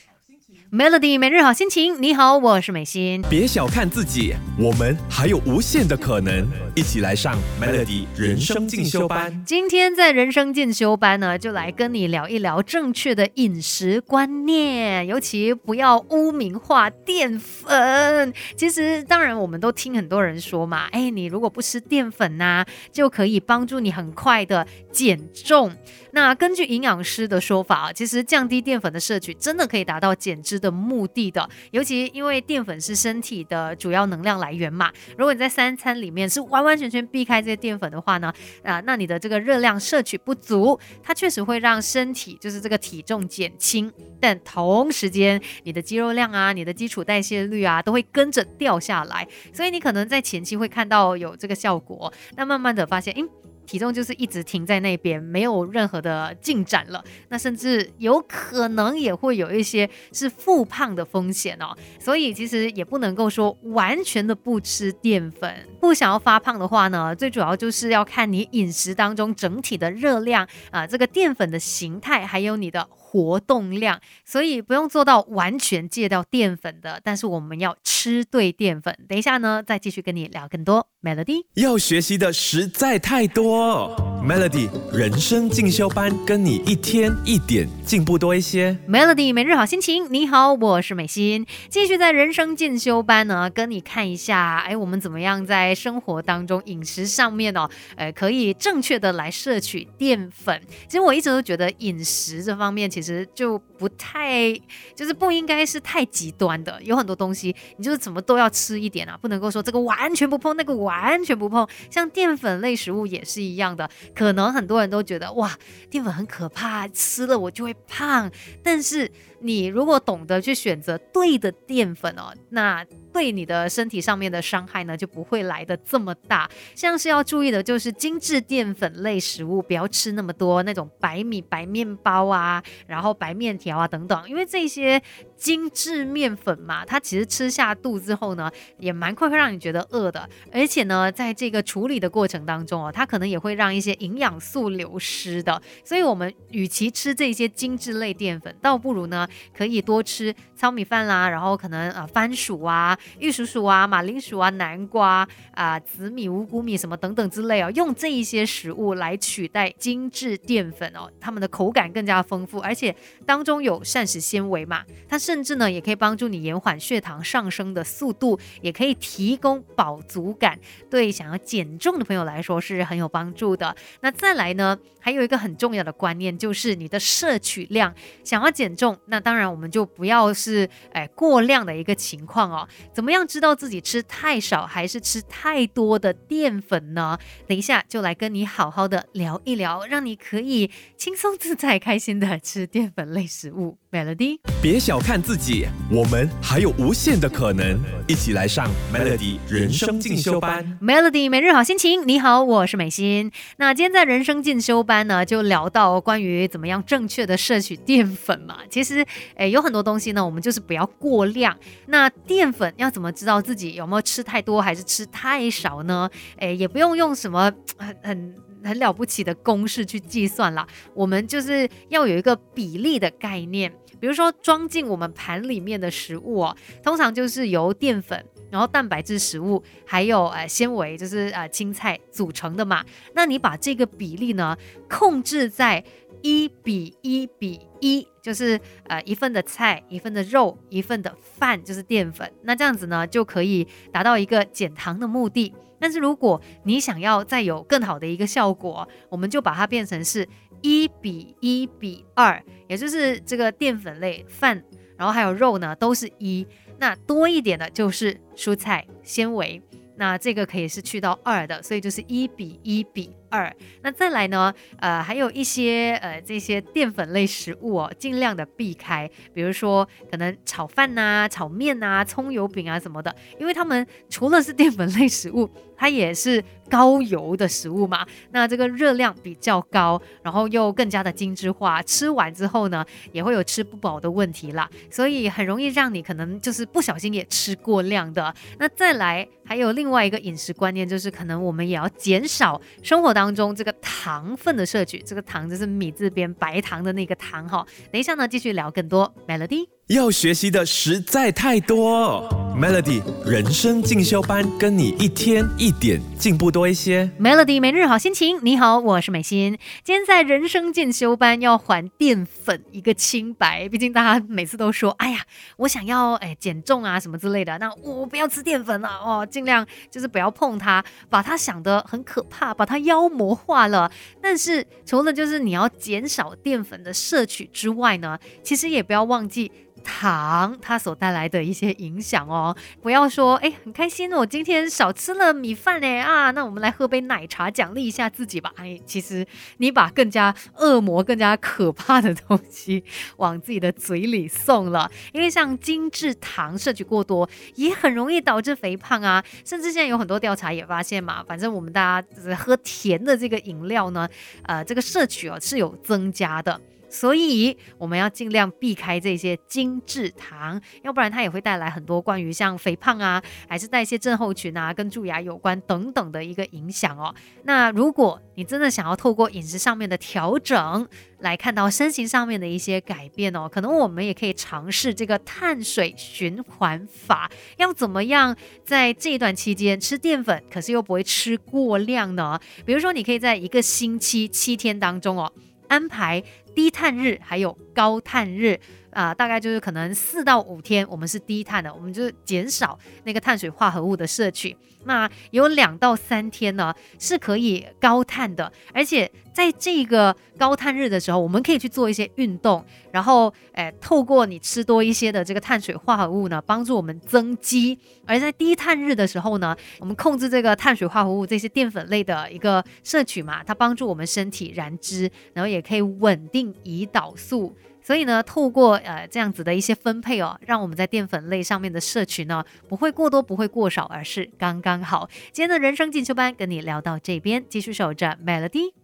information. Melody 每日好心情，你好，我是美心。别小看自己，我们还有无限的可能。一起来上 Melody 人生进修班。今天在人生进修班呢，就来跟你聊一聊正确的饮食观念，尤其不要污名化淀粉。其实，当然我们都听很多人说嘛，哎，你如果不吃淀粉呐，就可以帮助你很快的减重。那根据营养师的说法，其实降低淀粉的摄取真的可以达到减脂的目的的。尤其因为淀粉是身体的主要能量来源嘛，如果你在三餐里面是完完全全避开这些淀粉的话呢，啊，那你的这个热量摄取不足，它确实会让身体就是这个体重减轻，但同时间你的肌肉量啊、你的基础代谢率啊都会跟着掉下来，所以你可能在前期会看到有这个效果，那慢慢的发现，诶。体重就是一直停在那边，没有任何的进展了。那甚至有可能也会有一些是复胖的风险哦。所以其实也不能够说完全的不吃淀粉。不想要发胖的话呢，最主要就是要看你饮食当中整体的热量啊，这个淀粉的形态，还有你的。活动量，所以不用做到完全戒掉淀粉的，但是我们要吃对淀粉。等一下呢，再继续跟你聊更多。Melody 要学习的实在太多，Melody 人生进修班跟你一天一点进步多一些。Melody 每日好心情，你好，我是美心，继续在人生进修班呢，跟你看一下，哎，我们怎么样在生活当中饮食上面哦，呃，可以正确的来摄取淀粉。其实我一直都觉得饮食这方面，其实就不太，就是不应该是太极端的。有很多东西，你就是怎么都要吃一点啊，不能够说这个完全不碰，那个完全不碰。像淀粉类食物也是一样的，可能很多人都觉得哇，淀粉很可怕，吃了我就会胖。但是你如果懂得去选择对的淀粉哦，那。对你的身体上面的伤害呢，就不会来的这么大。像是要注意的，就是精致淀粉类食物，不要吃那么多那种白米、白面包啊，然后白面条啊等等，因为这些精致面粉嘛，它其实吃下肚之后呢，也蛮快会让你觉得饿的。而且呢，在这个处理的过程当中哦，它可能也会让一些营养素流失的。所以，我们与其吃这些精致类淀粉，倒不如呢，可以多吃糙米饭啦，然后可能呃番薯啊。玉蜀黍啊、马铃薯啊、南瓜啊、紫米、五谷米什么等等之类哦，用这一些食物来取代精致淀粉哦，它们的口感更加丰富，而且当中有膳食纤维嘛，它甚至呢也可以帮助你延缓血糖上升的速度，也可以提供饱足感，对想要减重的朋友来说是很有帮助的。那再来呢，还有一个很重要的观念就是你的摄取量，想要减重，那当然我们就不要是哎过量的一个情况哦。怎么样知道自己吃太少还是吃太多的淀粉呢？等一下就来跟你好好的聊一聊，让你可以轻松自在、开心的吃淀粉类食物。Melody，别小看自己，我们还有无限的可能。一起来上 Melody 人生进修班。Melody 每日好心情，你好，我是美心。那今天在人生进修班呢，就聊到关于怎么样正确的摄取淀粉嘛。其实，诶，有很多东西呢，我们就是不要过量。那淀粉要怎么知道自己有没有吃太多还是吃太少呢？诶，也不用用什么很很很了不起的公式去计算了，我们就是要有一个比例的概念。比如说装进我们盘里面的食物哦，通常就是由淀粉，然后蛋白质食物，还有呃纤维，就是呃青菜组成的嘛。那你把这个比例呢控制在一比一比一，就是呃一份的菜，一份的肉，一份的饭，就是淀粉。那这样子呢就可以达到一个减糖的目的。但是如果你想要再有更好的一个效果，我们就把它变成是。一比一比二，也就是这个淀粉类饭，然后还有肉呢，都是一。那多一点的就是蔬菜纤维，那这个可以是去到二的，所以就是一比一比。二，那再来呢？呃，还有一些呃这些淀粉类食物哦，尽量的避开，比如说可能炒饭呐、炒面呐、葱油饼啊什么的，因为它们除了是淀粉类食物，它也是高油的食物嘛。那这个热量比较高，然后又更加的精致化，吃完之后呢，也会有吃不饱的问题啦，所以很容易让你可能就是不小心也吃过量的。那再来，还有另外一个饮食观念，就是可能我们也要减少生活当当中这个糖分的摄取，这个糖就是米字边白糖的那个糖哈。等一下呢，继续聊更多 Melody。要学习的实在太多，Melody 人生进修班，跟你一天一点进步多一些。Melody 每日好心情，你好，我是美心。今天在人生进修班要还淀粉一个清白，毕竟大家每次都说，哎呀，我想要哎减重啊什么之类的，那我不要吃淀粉了哦，尽量就是不要碰它，把它想得很可怕，把它妖魔化了。但是除了就是你要减少淀粉的摄取之外呢，其实也不要忘记。糖它所带来的一些影响哦，不要说哎很开心，我今天少吃了米饭哎啊，那我们来喝杯奶茶奖励一下自己吧。哎，其实你把更加恶魔、更加可怕的东西往自己的嘴里送了，因为像精制糖摄取过多也很容易导致肥胖啊，甚至现在有很多调查也发现嘛，反正我们大家喝甜的这个饮料呢，呃，这个摄取哦是有增加的。所以我们要尽量避开这些精制糖，要不然它也会带来很多关于像肥胖啊，还是代谢症候群啊，跟蛀牙有关等等的一个影响哦。那如果你真的想要透过饮食上面的调整，来看到身形上面的一些改变哦，可能我们也可以尝试这个碳水循环法，要怎么样在这一段期间吃淀粉，可是又不会吃过量呢？比如说，你可以在一个星期七天当中哦，安排。低碳日还有高碳日。啊，大概就是可能四到五天，我们是低碳的，我们就减少那个碳水化合物的摄取。那有两到三天呢，是可以高碳的，而且在这个高碳日的时候，我们可以去做一些运动，然后诶，透过你吃多一些的这个碳水化合物呢，帮助我们增肌。而在低碳日的时候呢，我们控制这个碳水化合物这些淀粉类的一个摄取嘛，它帮助我们身体燃脂，然后也可以稳定。胰岛素，所以呢，透过呃这样子的一些分配哦，让我们在淀粉类上面的摄取呢，不会过多，不会过少，而是刚刚好。今天的人生进修班跟你聊到这边，继续守着 Melody。